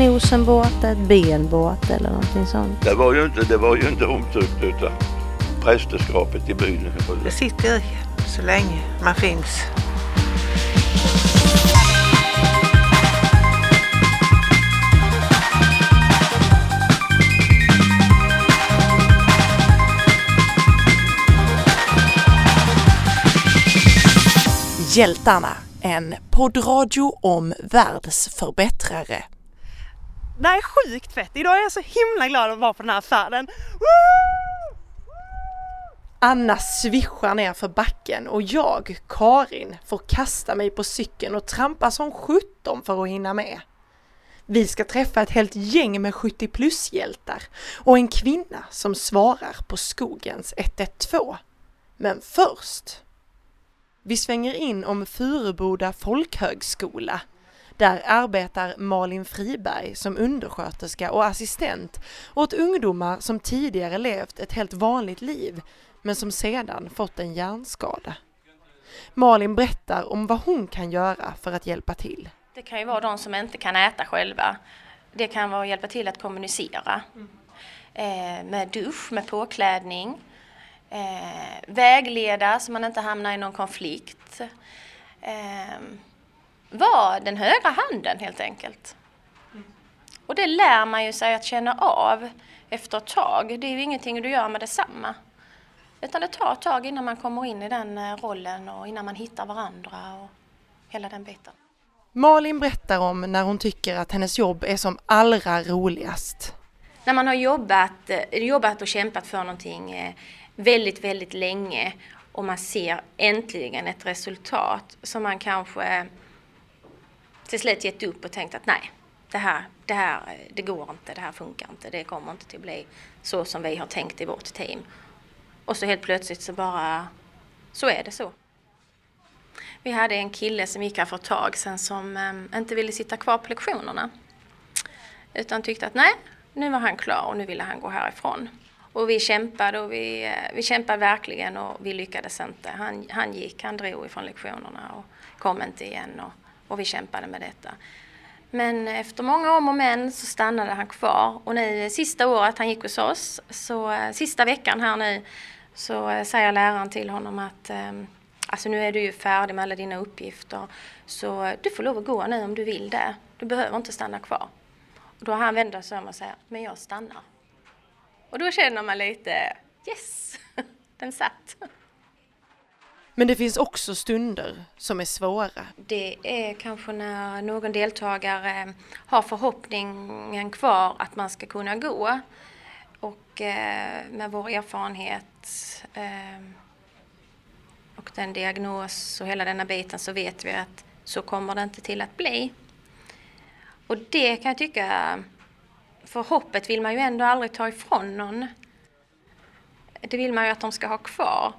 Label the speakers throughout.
Speaker 1: nosen borta, ett ben borta eller någonting sånt.
Speaker 2: Det var ju inte, det var ju inte omtyckt utav prästerskapet i byn.
Speaker 3: Det sitter i så länge man finns.
Speaker 4: Hjältarna, en poddradio om världsförbättrare.
Speaker 5: Det här är sjukt fett! Idag är jag så himla glad att vara på den här färden.
Speaker 4: Anna svischar ner för backen och jag, Karin, får kasta mig på cykeln och trampa som sjutton för att hinna med. Vi ska träffa ett helt gäng med 70 plus-hjältar och en kvinna som svarar på skogens 112. Men först vi svänger in om Furuboda folkhögskola. Där arbetar Malin Friberg som undersköterska och assistent åt ungdomar som tidigare levt ett helt vanligt liv men som sedan fått en hjärnskada. Malin berättar om vad hon kan göra för att hjälpa till.
Speaker 6: Det kan ju vara de som inte kan äta själva. Det kan vara att hjälpa till att kommunicera. Eh, med dusch, med påklädning, eh, vägleda så man inte hamnar i någon konflikt. Eh, var den högra handen helt enkelt. Och det lär man ju sig att känna av efter ett tag. Det är ju ingenting du gör med detsamma. Utan det tar ett tag innan man kommer in i den eh, rollen och innan man hittar varandra och hela den biten.
Speaker 4: Malin berättar om när hon tycker att hennes jobb är som allra roligast.
Speaker 6: När man har jobbat, eh, jobbat och kämpat för någonting eh, väldigt, väldigt länge och man ser äntligen ett resultat som man kanske till slut gett upp och tänkt att nej, det här, det här, det går inte, det här funkar inte, det kommer inte att bli så som vi har tänkt i vårt team. Och så helt plötsligt så bara, så är det så. Vi hade en kille som gick här för ett tag sedan som ehm, inte ville sitta kvar på lektionerna. Utan tyckte att nej, nu var han klar och nu ville han gå härifrån. Och vi kämpade och vi, eh, vi kämpade verkligen och vi lyckades inte. Han, han gick, han drog ifrån lektionerna och kom inte igen och, och vi kämpade med detta. Men efter många om och men så stannade han kvar och nu eh, sista året han gick hos oss, så eh, sista veckan här nu, så eh, säger läraren till honom att ehm, alltså nu är du ju färdig med alla dina uppgifter så du får lov att gå nu om du vill det. Du behöver inte stanna kvar. Och då har han vänt sig om och säger, men jag stannar. Och då känner man lite, yes, den satt.
Speaker 4: Men det finns också stunder som är svåra.
Speaker 6: Det är kanske när någon deltagare har förhoppningen kvar att man ska kunna gå. Och eh, med vår erfarenhet eh, och den diagnos och hela denna biten så vet vi att så kommer det inte till att bli. Och det kan jag tycka för hoppet vill man ju ändå aldrig ta ifrån någon. Det vill man ju att de ska ha kvar.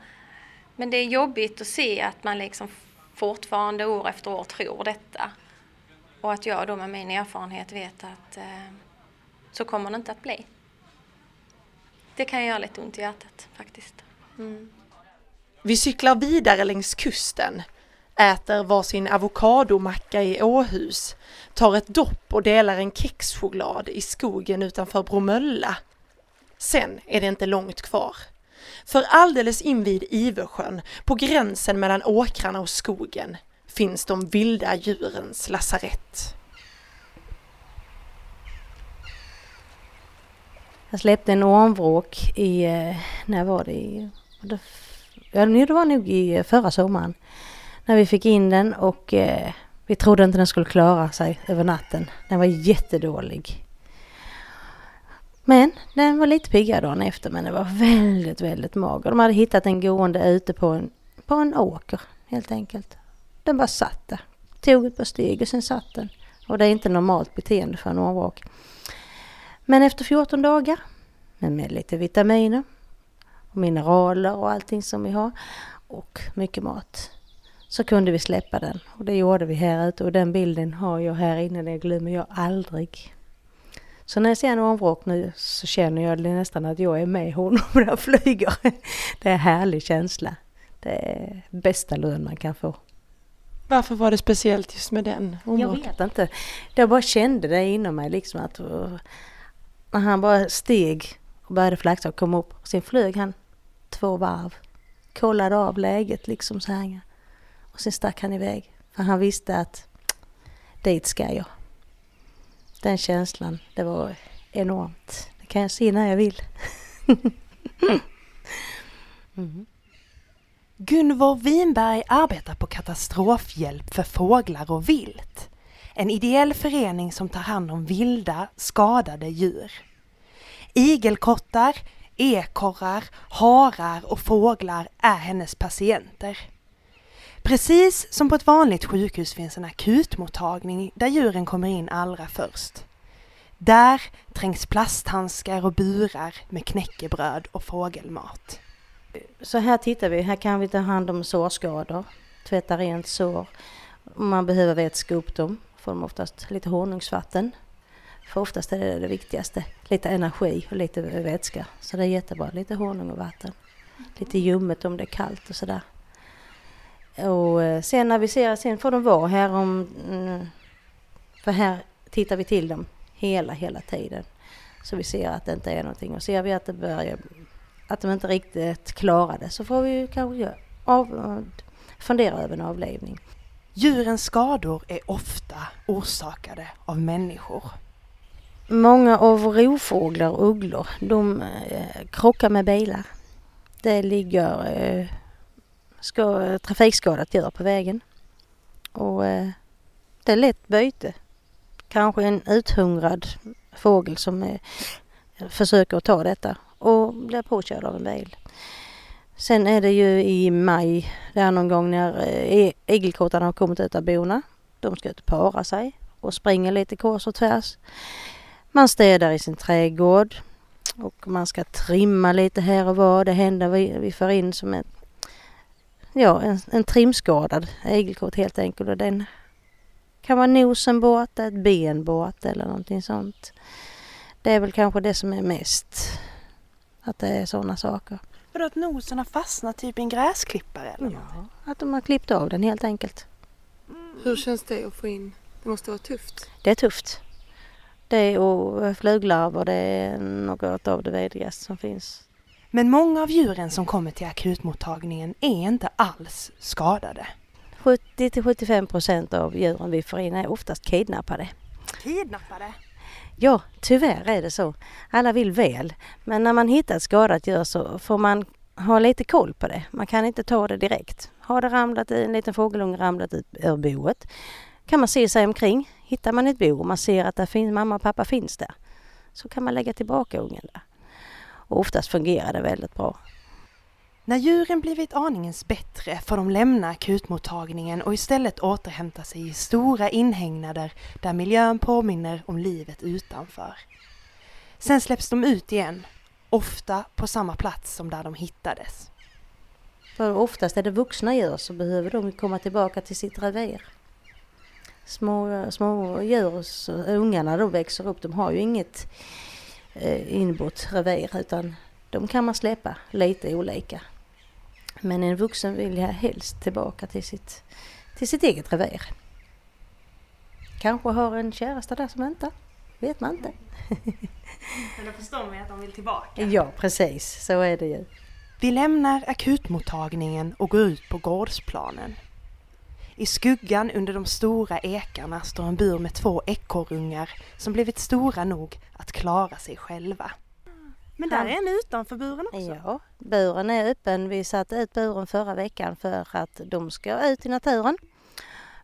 Speaker 6: Men det är jobbigt att se att man liksom fortfarande år efter år tror detta. Och att jag då med min erfarenhet vet att eh, så kommer det inte att bli. Det kan göra lite ont i hjärtat faktiskt. Mm.
Speaker 4: Vi cyklar vidare längs kusten äter varsin avokadomacka i Åhus, tar ett dopp och delar en kexchoklad i skogen utanför Bromölla. Sen är det inte långt kvar. För alldeles invid Iversjön, på gränsen mellan åkrarna och skogen, finns de vilda djurens lasarett.
Speaker 1: Jag släppte en ormvråk i, eh, när var det? I, ja, det var nog i eh, förra sommaren när vi fick in den och eh, vi trodde inte den skulle klara sig över natten. Den var jättedålig. Men den var lite piggare dagen efter men den var väldigt, väldigt mager. De hade hittat den gående ute på en, på en åker helt enkelt. Den bara satt där. Tog ett par steg och sen satt den. Och det är inte normalt beteende för en årvak. Men efter 14 dagar med lite vitaminer och mineraler och allting som vi har och mycket mat så kunde vi släppa den. Och det gjorde vi här ute och den bilden har jag här inne, det glömmer jag aldrig. Så när jag ser en ormvråk nu så känner jag nästan att jag är med honom där flyger. Det är en härlig känsla. Det är bästa lön man kan få.
Speaker 4: Varför var det speciellt just med den
Speaker 1: Jag
Speaker 4: området?
Speaker 1: vet inte. Jag bara kände det inom mig liksom att när han bara steg och började flaxa och kom upp. Sen flög han två varv. Kollade av läget liksom så här. Och sen stack han iväg. För han visste att dit ska jag. Den känslan, det var enormt. Det kan jag se när jag vill. mm.
Speaker 5: Gunvor Winberg arbetar på katastrofhjälp för fåglar och vilt. En ideell förening som tar hand om vilda, skadade djur. Igelkottar, ekorrar, harar och fåglar är hennes patienter. Precis som på ett vanligt sjukhus finns en akutmottagning där djuren kommer in allra först. Där trängs plasthandskar och burar med knäckebröd och fågelmat.
Speaker 1: Så här tittar vi. Här kan vi ta hand om sårskador. Tvätta rent sår. Man behöver vätska upp dem får de oftast lite honungsvatten. För oftast är det det viktigaste. Lite energi och lite vätska. Så det är jättebra. Lite honung och vatten. Lite ljummet om det är kallt och sådär. Och eh, sen när vi ser, sen får de vara här om... mm, För här tittar vi till dem hela, hela tiden. Så vi ser att det inte är någonting. Och ser vi att det börjar att de inte riktigt klarar det så får vi ju kanske av, fundera över en avlivning.
Speaker 5: Djurens skador är ofta orsakade av människor.
Speaker 1: Många av rovfåglar och ugglor de eh, krockar med bilar. Det ligger eh, ska, eh, trafikskadat djur på vägen. Och eh, det är lätt byte. Kanske en uthungrad fågel som eh, försöker att ta detta och blir påkörd av en bil. Sen är det ju i maj, där någon gång när eh, e-, igelkottarna har kommit ut av bona. De ska ut och para sig och springer lite kors och tvärs. Man städar i sin trädgård och man ska trimma lite här och var. Det händer vi, vi får in som ett ja, en, en trimskadad igelkott helt enkelt. Och den kan vara nosen borta, ett ben borta eller någonting sånt. Det är väl kanske det som är mest, att det är sådana saker.
Speaker 5: Vadå att nosen har fastnat typ i en gräsklippare eller något?
Speaker 1: Ja, att de har klippt av den helt enkelt.
Speaker 4: Hur känns det att få in? Det måste vara tufft.
Speaker 1: Det är tufft. Det är och fluglarver, det är något av det vidrigaste som finns.
Speaker 5: Men många av djuren som kommer till akutmottagningen är inte alls skadade.
Speaker 1: 70 till 75 procent av djuren vi får in är oftast kidnappade.
Speaker 5: Kidnappade?
Speaker 1: Ja, tyvärr är det så. Alla vill väl. Men när man hittar ett skadat djur så får man ha lite koll på det. Man kan inte ta det direkt. Har det ramlat i en liten fågelunge ramlat ut ur boet kan man se sig omkring. Hittar man ett bo och man ser att där finns, mamma och pappa finns där så kan man lägga tillbaka ungen där. Och oftast fungerar det väldigt bra.
Speaker 5: När djuren blivit aningens bättre får de lämna akutmottagningen och istället återhämta sig i stora inhägnader där miljön påminner om livet utanför. Sen släpps de ut igen, ofta på samma plats som där de hittades.
Speaker 1: För oftast är det vuxna djur så behöver de komma tillbaka till sitt revir. Små, små djur, ungarna då växer upp, de har ju inget inbott revir utan de kan man släppa lite olika. Men en vuxen vill ju helst tillbaka till sitt, till sitt eget revir. Kanske har en käresta där som väntar, vet man inte.
Speaker 5: Men då förstår man att de vill tillbaka.
Speaker 1: Ja precis, så är det ju.
Speaker 5: Vi lämnar akutmottagningen och går ut på gårdsplanen. I skuggan under de stora ekarna står en bur med två ekorrungar som blivit stora nog att klara sig själva. Men där är en utanför buren också.
Speaker 1: Ja, buren är öppen. Vi satte ut buren förra veckan för att de ska ut i naturen.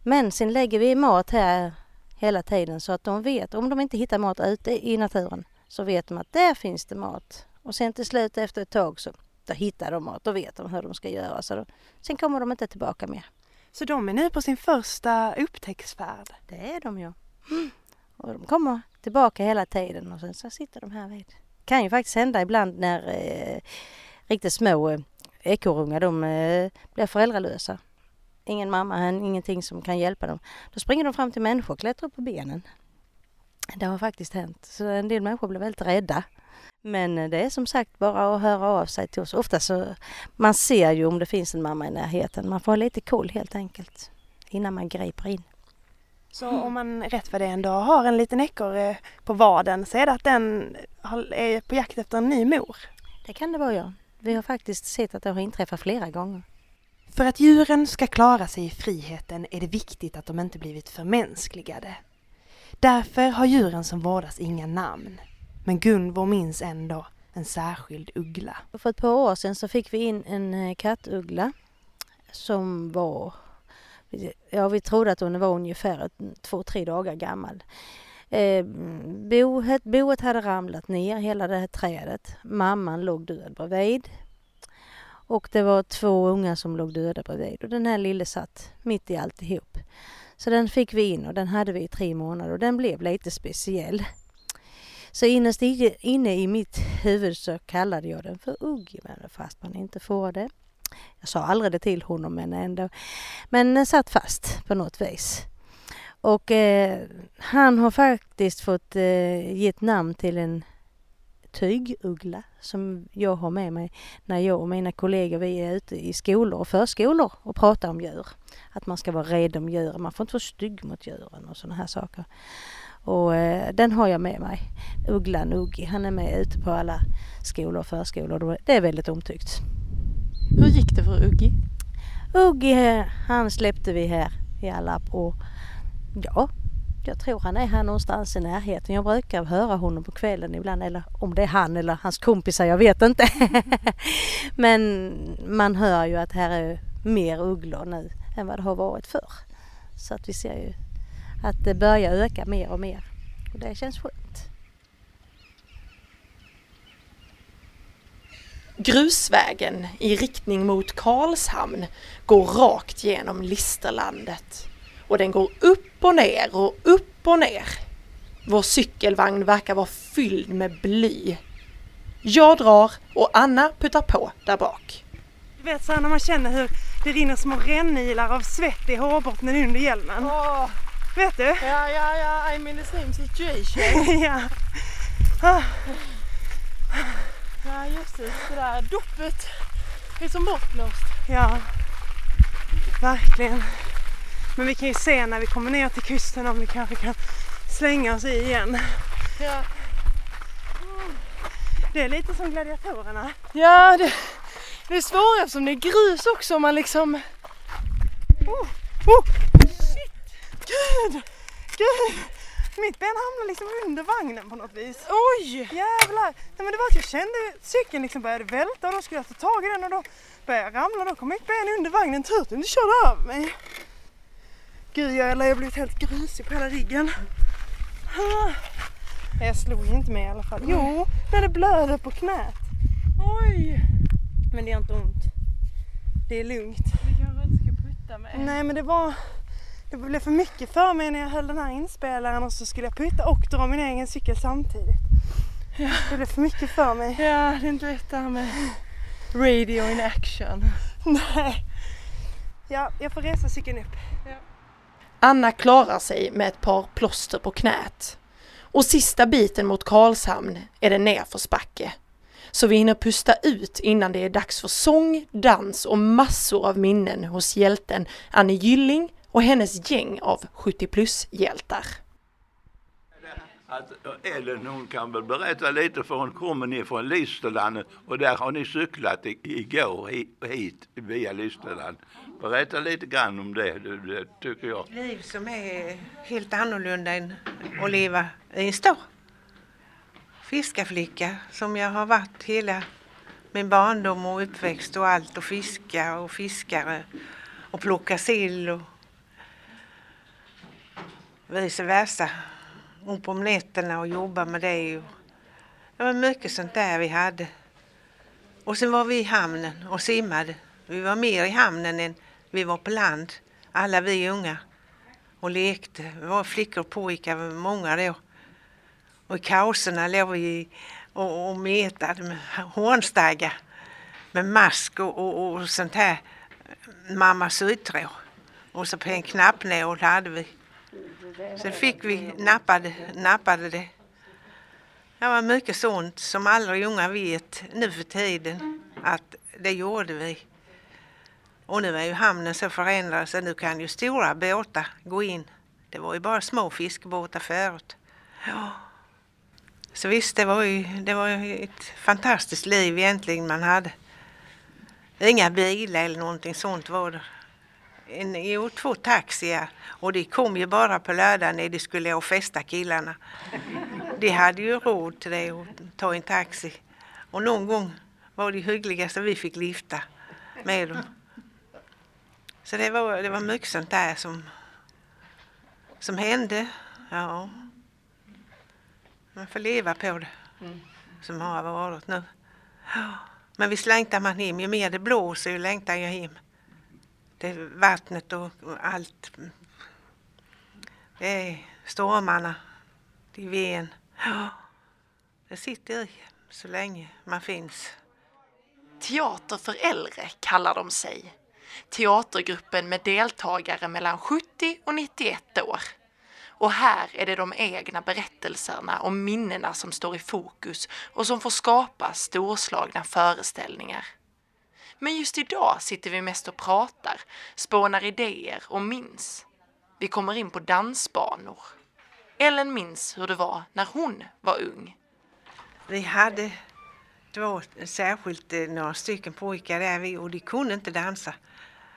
Speaker 1: Men sen lägger vi mat här hela tiden så att de vet, om de inte hittar mat ute i naturen, så vet de att där finns det mat. Och sen till slut efter ett tag så då hittar de mat, då vet de hur de ska göra. Så då, sen kommer de inte tillbaka mer.
Speaker 5: Så de är nu på sin första upptäcktsfärd.
Speaker 1: Det är de ju. Och de kommer tillbaka hela tiden och sen så sitter de här vid. Det kan ju faktiskt hända ibland när eh, riktigt små eh, ekorrungar de eh, blir föräldralösa. Ingen mamma, ingenting som kan hjälpa dem. Då springer de fram till människor och klättrar upp på benen. Det har faktiskt hänt. Så en del människor blir väldigt rädda. Men eh, det är som sagt bara att höra av sig till oss. Ofta så man ser ju om det finns en mamma i närheten. Man får ha lite koll helt enkelt. innan man griper in.
Speaker 5: Så om man rätt vad det ändå har en liten ekorre på vaden så är det att den är på jakt efter en ny mor.
Speaker 1: Det kan det vara ja. Vi har faktiskt sett att det har inträffat flera gånger.
Speaker 5: För att djuren ska klara sig i friheten är det viktigt att de inte blivit förmänskligade. Därför har djuren som vårdas inga namn. Men Gunvor minns ändå en särskild uggla.
Speaker 1: För ett par år sedan så fick vi in en eh, kattuggla som var, ja vi trodde att hon var ungefär två, tre dagar gammal. Eh, boet, boet hade ramlat ner, hela det här trädet. Mamman låg död bredvid. Och det var två unga som låg döda bredvid och den här lille satt mitt i alltihop. Så den fick vi in och den hade vi i tre månader och den blev lite speciell. Så innerst inne i mitt huvud så kallade jag den för Uggy, fast man inte får det. Jag sa aldrig det till honom men ändå. Men den satt fast på något vis. Och eh, han har faktiskt fått eh, gett namn till en tyguggla som jag har med mig när jag och mina kollegor vi är ute i skolor och förskolor och pratar om djur. Att man ska vara rädd om djuren, man får inte vara stygg mot djuren och sådana här saker. Och eh, den har jag med mig. Ugglan Uggi, han är med ute på alla skolor och förskolor. Det är väldigt omtyckt.
Speaker 4: Hur gick det för Uggi?
Speaker 1: Uggi, eh, han släppte vi här i alla och ja, jag tror han är här någonstans i närheten. Jag brukar höra honom på kvällen ibland eller om det är han eller hans kompisar, jag vet inte. Men man hör ju att här är mer ugglor nu än vad det har varit förr. Så att vi ser ju att det börjar öka mer och mer och det känns skönt.
Speaker 4: Grusvägen i riktning mot Karlshamn går rakt genom Listerlandet. Och den går upp och ner och upp och ner. Vår cykelvagn verkar vara fylld med bly. Jag drar och Anna puttar på där bak.
Speaker 5: Du vet så här när man känner hur det rinner små rännilar av svett i hårbottnen under hjälmen.
Speaker 4: Åh,
Speaker 5: Vet du?
Speaker 4: ja, ja, ja, I'm in the same situation.
Speaker 5: ja. Ah,
Speaker 4: Ja, just det, det där doppet är som bortblåst.
Speaker 5: ja, verkligen. Men vi kan ju se när vi kommer ner till kusten om vi kanske kan slänga oss i igen.
Speaker 4: Ja,
Speaker 5: Det är lite som gladiatorerna.
Speaker 4: ja det, det är svårare eftersom det är grus också om man liksom...
Speaker 5: Oh, oh, shit! Gud! Gud! Mitt ben hamnar liksom under vagnen på något vis.
Speaker 4: Oj!
Speaker 5: Jävlar! Nej, men det var att jag kände cykeln liksom började välta och då skulle jag ta tag i den och då började jag ramla. Då kom mitt ben under vagnen. Tur att du inte körde av mig. Gud, jag har blivit helt grusig på hela ryggen. Ah. Jag slog inte mig i alla fall. Jo, när det blöder på knät.
Speaker 4: Oj!
Speaker 5: Men det gör inte ont. Det är lugnt.
Speaker 4: Det kanske inte ska putta med.
Speaker 5: Nej men det var det blev för mycket för mig när jag höll den här inspelaren och så skulle jag putta och dra min egen cykel samtidigt. Det blev för mycket för mig.
Speaker 4: Ja, det är inte lätt det här med radio in action.
Speaker 5: Nej. Ja, jag får resa cykeln upp.
Speaker 4: Anna klarar sig med ett par plåster på knät. Och sista biten mot Karlshamn är det nerförsbacke. Så vi hinner pusta ut innan det är dags för sång, dans och massor av minnen hos hjälten Annie Gylling och hennes gäng av 70 plus-hjältar.
Speaker 2: Att Ellen hon kan väl berätta lite för hon kommer ner från Listerland och där har ni cyklat igår hit via Listerland. Berätta lite grann om det, det, det tycker jag.
Speaker 3: liv som är helt annorlunda än att leva i en stad. Fiskarflicka som jag har varit hela min barndom och uppväxt och allt och fiska och fiskare och plocka sill och vice versa. Upp om nätterna och jobba med det. Och det var mycket sånt där vi hade. Och sen var vi i hamnen och simmade. Vi var mer i hamnen än vi var på land. Alla vi unga och lekte. Vi var flickor och pojkar, många då. Och i kaoserna låg vi och, och metade med hornstaggar med mask och, och, och sånt här mammas sytråd. Och så på en knappnål hade vi. Sen fick vi, nappade, nappade det. Det var mycket sånt som alla unga vet nu för tiden att det gjorde vi. Och nu är ju hamnen så förändrad så nu kan ju stora båtar gå in. Det var ju bara små fiskebåtar förut. Ja. Så visst, det var ju det var ju ett fantastiskt liv egentligen man hade. Inga bilar eller någonting sånt var det. En, jo, två taxier och de kom ju bara på lördag när de skulle och festa killarna. De hade ju råd till det och ta en taxi. Och någon gång var det hyggligaste vi fick lifta med dem. Så det var, det var mycket sånt där som, som hände. Ja. Man får leva på det som har varit nu. Men visst längtar man hem. Ju mer det blåser ju längtar jag hem. Det vattnet och allt. Det är stormarna. Det ven. Ja. Det sitter i så länge man finns.
Speaker 4: Teater för äldre kallar de sig. Teatergruppen med deltagare mellan 70 och 91 år. Och här är det de egna berättelserna och minnena som står i fokus och som får skapa storslagna föreställningar. Men just idag sitter vi mest och pratar, spånar idéer och minns. Vi kommer in på dansbanor. Ellen minns hur det var när hon var ung.
Speaker 3: Vi hade två, särskilt eh, några stycken pojkar där vi, och de kunde inte dansa.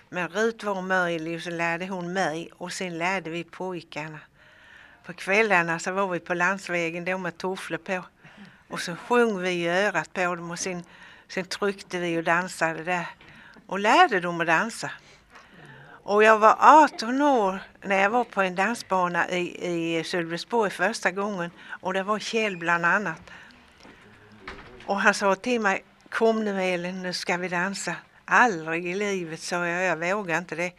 Speaker 3: Men Rut var möjlig och så lärde hon mig och sen lärde vi pojkarna. På kvällarna så var vi på landsvägen då med tofflor på. Och så sjöng vi i örat på dem och sen, sen tryckte vi och dansade där. Och lärde dem att dansa. Och jag var 18 år när jag var på en dansbana i, i Sölvesborg första gången. Och det var Kjell bland annat. Och han sa till mig, kom nu Elin, nu ska vi dansa. Aldrig i livet, sa jag, jag vågar inte det.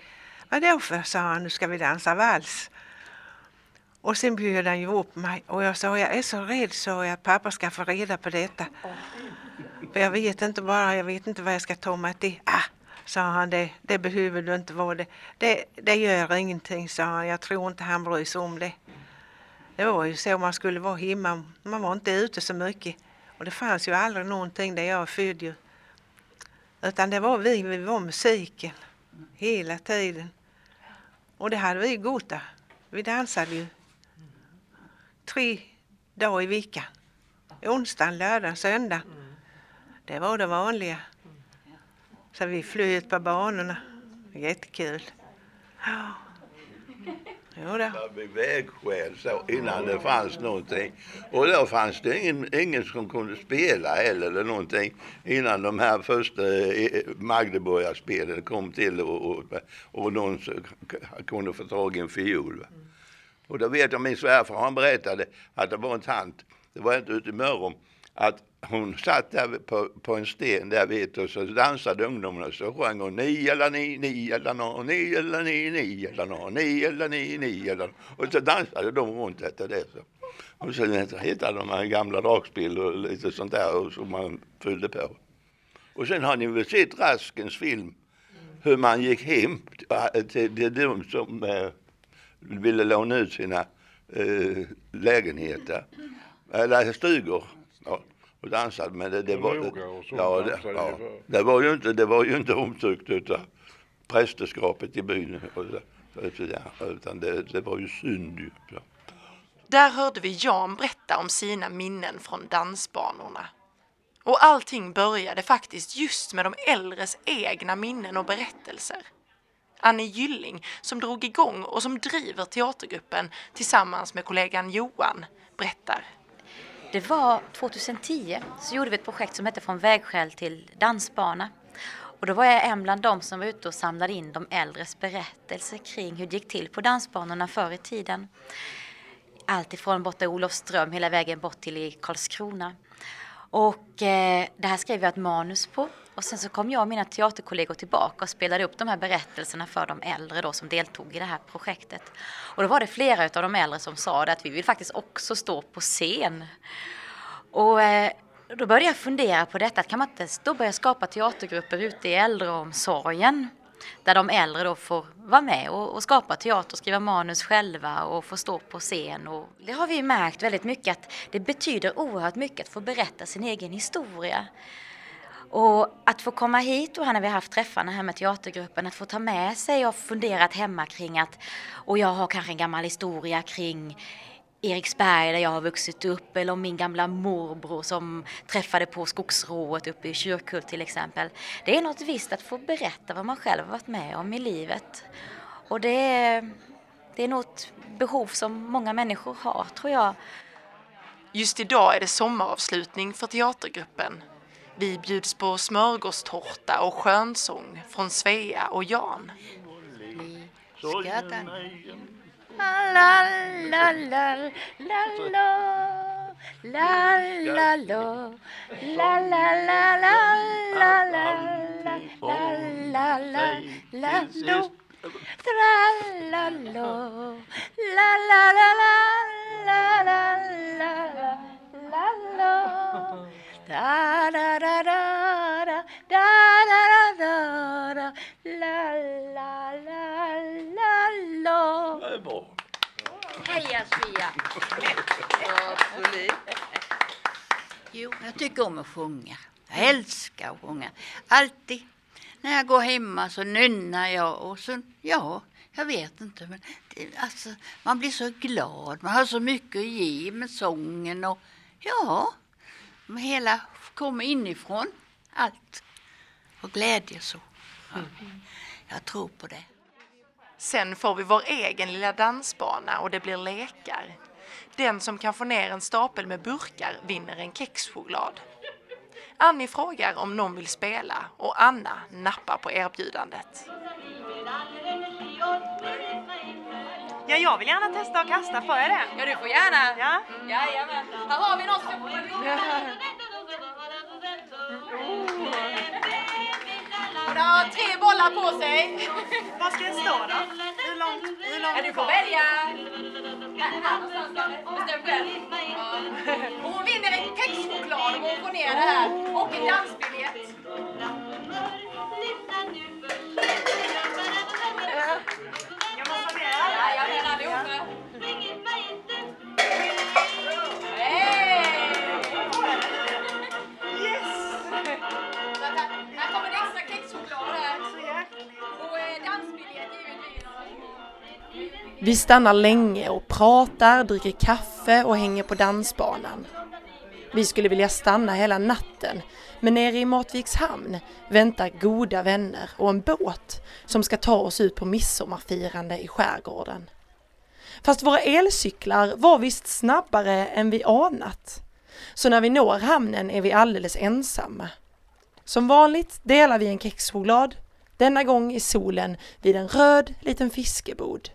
Speaker 3: Vadå för, sa han, nu ska vi dansa vals. Och sen bjöd han ju upp mig och jag sa, jag är så rädd, sa jag, pappa ska få reda på detta. För jag vet inte bara, jag vet inte vad jag ska ta mig till. Ah, sa han, det, det behöver du inte vara det. det. Det gör ingenting, sa han, jag tror inte han bryr sig om det. Det var ju så man skulle vara hemma, man var inte ute så mycket. Och det fanns ju aldrig någonting där jag är född ju. Utan det var vi, vi var musiken hela tiden. Och det hade vi gott av. Vi dansade ju tre dagar i veckan. Onsdag, lördag, söndag. Det var det vanliga. Så vi flög ut på banorna. Jättekul. Ja. Jo då.
Speaker 2: Där vid vägskäl så innan det fanns någonting. Och då fanns det ingen, ingen som kunde spela heller eller någonting innan de här första eh, Magdeburgarspelen kom till och, och, och någon kunde få tag i en fiol. Och då vet jag min svärfar, han berättade att det var en tant, det var inte ute i Mörrum, att hon satt där på, på en sten där vet du, så dansade ungdomarna så sjöng hon ni eller ni, ni eller nå, ni eller ni, ni eller nå, ni eller ni, ni eller nå. Och så dansade de runt efter det. Så. Och sen hittade de här gamla dragspel och lite sånt där som man fyllde på. Och sen har ni väl sett Raskens film hur man gick hem till, till de som eh, ville låna ut sina eh, lägenheter eller stugor. Och dansade. Men det, det var, ja, det, ja, det var ju inte, det var ju inte omtyckt utav prästerskapet i byn. Utan det, det var ju synd ju.
Speaker 4: Där hörde vi Jan berätta om sina minnen från dansbanorna. Och allting började faktiskt just med de äldres egna minnen och berättelser. Annie Gylling, som drog igång och som driver teatergruppen tillsammans med kollegan Johan, berättar.
Speaker 7: Det var 2010 så gjorde vi ett projekt som hette Från vägskäl till dansbana. Och då var jag en bland dem som var ute och samlade in de äldres berättelser kring hur det gick till på dansbanorna förr i tiden. Allt ifrån borta i Olofström hela vägen bort till i Karlskrona. Och eh, det här skrev jag ett manus på och sen så kom jag och mina teaterkollegor tillbaka och spelade upp de här berättelserna för de äldre då som deltog i det här projektet. Och då var det flera av de äldre som sa att vi vill faktiskt också stå på scen. Och eh, då började jag fundera på detta, kan man inte då börja skapa teatergrupper ute i äldreomsorgen? Där de äldre då får vara med och, och skapa teater, skriva manus själva och få stå på scen. Och det har vi märkt väldigt mycket att det betyder oerhört mycket att få berätta sin egen historia. Och att få komma hit och när vi har haft träffarna här med teatergruppen, att få ta med sig och funderat hemma kring att, och jag har kanske en gammal historia kring Eriksberg där jag har vuxit upp eller om min gamla morbror som träffade på skogsrået uppe i Kyrkhult till exempel. Det är något visst att få berätta vad man själv har varit med om i livet. Och det är, det är nog ett behov som många människor har tror jag.
Speaker 4: Just idag är det sommaravslutning för teatergruppen. Vi bjuds på smörgåstårta och skönsång från Svea och Jan.
Speaker 7: La la la la la la la la la la la la la la la la la la la lo tra la lo la la la la la la la la lo da da da da da da da da da La-la-la-la-la
Speaker 2: Det är bra.
Speaker 7: Heja Svea!
Speaker 8: Absolut. Jo, jag tycker om att sjunga. Jag älskar att sjunga. Alltid. När jag går hemma så nynnar jag och så, ja, jag vet inte. Men det, alltså, man blir så glad. Man har så mycket att ge med sången och ja, hela kommer inifrån. Allt. Och glädje så. Ja. Jag tror på det.
Speaker 4: Sen får vi vår egen lilla dansbana och det blir lekar. Den som kan få ner en stapel med burkar vinner en kexchoklad. Annie frågar om någon vill spela och Anna nappar på erbjudandet.
Speaker 9: Ja, jag vill gärna testa att kasta. Får jag det?
Speaker 6: Ja, du får gärna.
Speaker 9: Ja.
Speaker 6: Jajamän. Här har vi något som... Hon har tre bollar på sig.
Speaker 9: Var ska jag stå då? Hur långt? Hur långt
Speaker 6: Ja, du får välja. Här, någonstans. Bestäm själv. Hon vinner en kexchoklad om hon får ner det här. Och en dansbiljett.
Speaker 4: Vi stannar länge och pratar, dricker kaffe och hänger på dansbanan. Vi skulle vilja stanna hela natten, men nere i Matviks hamn väntar goda vänner och en båt som ska ta oss ut på midsommarfirande i skärgården. Fast våra elcyklar var visst snabbare än vi anat. Så när vi når hamnen är vi alldeles ensamma. Som vanligt delar vi en kexchoklad, denna gång i solen vid en röd liten fiskebod.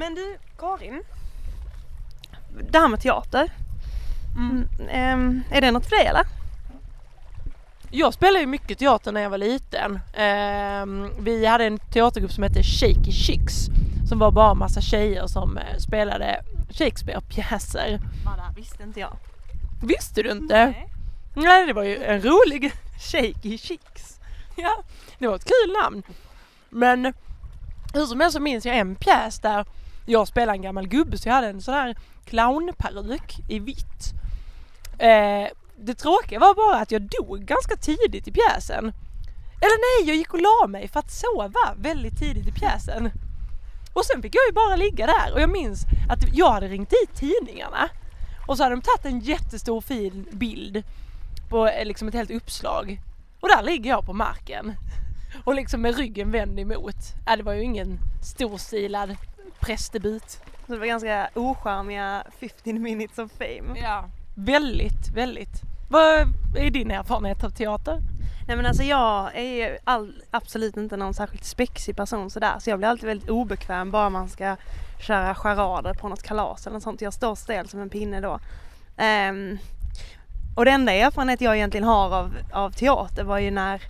Speaker 5: Men du, Karin. Det här med teater. Mm. ehm, är det något för dig eller?
Speaker 4: Jag spelade ju mycket teater när jag var liten. Ehm, vi hade en teatergrupp som hette Shaky Chicks som var bara massa tjejer som eh, spelade Shakespeare-pjäser.
Speaker 5: Det visste inte jag.
Speaker 4: Visste du inte? Nej. det var ju en rolig
Speaker 5: Shaky Chicks.
Speaker 4: Ja, det var ett kul namn. Men hur som helst så minns jag en pjäs där jag spelade en gammal gubbe så jag hade en sån här clownperuk i vitt. Eh, det tråkiga var bara att jag dog ganska tidigt i pjäsen. Eller nej, jag gick och la mig för att sova väldigt tidigt i pjäsen. Och sen fick jag ju bara ligga där och jag minns att jag hade ringt dit tidningarna och så hade de tagit en jättestor fin bild på eh, liksom ett helt uppslag och där ligger jag på marken och liksom med ryggen vänd emot. Äh, det var ju ingen storstilad prästdebut.
Speaker 5: Så det var ganska ocharmiga 15 minutes of fame.
Speaker 4: Ja. Väldigt, väldigt. Vad är din erfarenhet av teater?
Speaker 5: Nej men alltså jag är all, absolut inte någon särskilt spexig person sådär så jag blir alltid väldigt obekväm bara man ska köra charader på något kalas eller något sånt. Jag står stel som en pinne då. Ehm, och det enda erfarenhet jag egentligen har av, av teater var ju när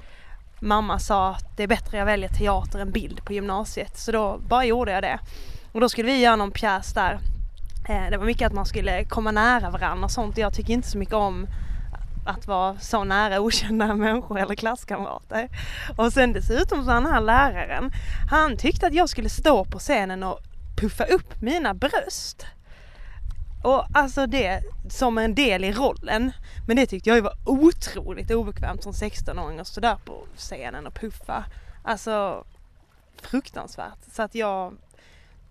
Speaker 5: mamma sa att det är bättre jag väljer teater än bild på gymnasiet så då bara gjorde jag det. Och då skulle vi göra någon pjäs där. Eh, det var mycket att man skulle komma nära varandra och sånt. Jag tycker inte så mycket om att vara så nära okända människor eller klasskamrater. Och sen dessutom så han här läraren, han tyckte att jag skulle stå på scenen och puffa upp mina bröst. Och alltså det som en del i rollen. Men det tyckte jag ju var otroligt obekvämt som 16-åring att stå där på scenen och puffa. Alltså fruktansvärt. Så att jag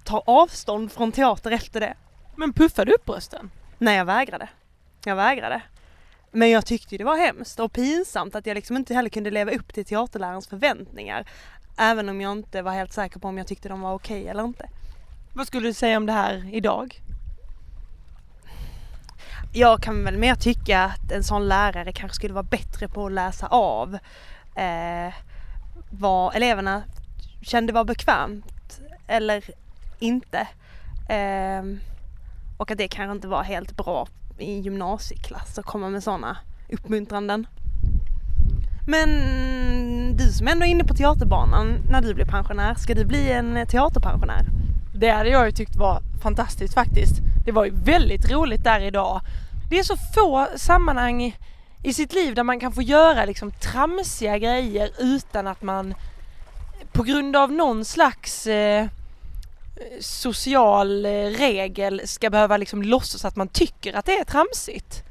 Speaker 5: tar avstånd från teater efter det.
Speaker 4: Men puffade du upp brösten?
Speaker 5: Nej, jag vägrade. Jag vägrade. Men jag tyckte det var hemskt och pinsamt att jag liksom inte heller kunde leva upp till teaterlärarens förväntningar. Även om jag inte var helt säker på om jag tyckte de var okej eller inte.
Speaker 4: Vad skulle du säga om det här idag?
Speaker 5: Jag kan väl mer tycka att en sån lärare kanske skulle vara bättre på att läsa av eh, vad eleverna kände var bekvämt eller inte. Eh, och att det kanske inte var helt bra i gymnasieklass att komma med sådana uppmuntranden. Men du som ändå är inne på teaterbanan när du blir pensionär, ska du bli en teaterpensionär?
Speaker 4: Det hade jag ju tyckt var fantastiskt faktiskt. Det var ju väldigt roligt där idag. Det är så få sammanhang i sitt liv där man kan få göra liksom tramsiga grejer utan att man på grund av någon slags eh, social eh, regel ska behöva liksom låtsas att man tycker att det är tramsigt.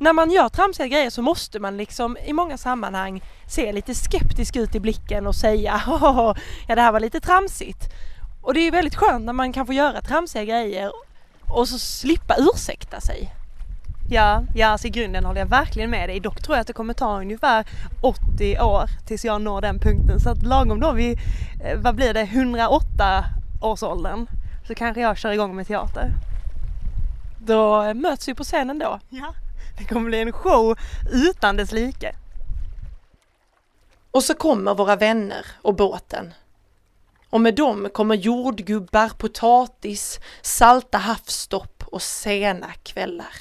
Speaker 4: När man gör tramsiga grejer så måste man liksom i många sammanhang se lite skeptisk ut i blicken och säga ja det här var lite tramsigt. Och det är väldigt skönt när man kan få göra tramsiga grejer och så slippa ursäkta sig.
Speaker 5: Ja, ja alltså i grunden håller jag verkligen med dig. Dock tror jag att det kommer ta ungefär 80 år tills jag når den punkten. Så att lagom då vid, eh, vad blir det, 108 årsåldern så kanske jag kör igång med teater.
Speaker 4: Då möts vi på scenen då.
Speaker 5: Ja, det kommer bli en show utan dess like.
Speaker 4: Och så kommer våra vänner och båten. Och med dem kommer jordgubbar, potatis, salta havsstopp och sena kvällar.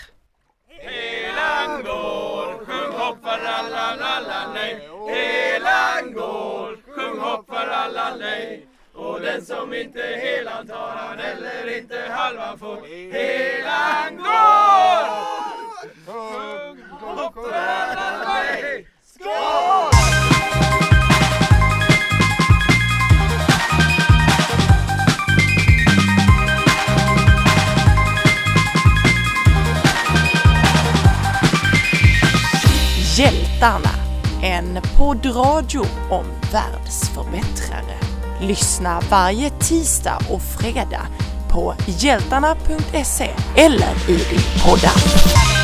Speaker 10: Helan går, sjung hopp för alla, alla nej. Helan går, sjung hopp för alla nej. Den som inte helan tar han eller inte halvan får. Helan går! Sjung hopp för alla nej. Skål!
Speaker 4: Hjältarna, en poddradio om världsfrågor. Lyssna varje tisdag och fredag på hjältarna.se eller i din poddapp.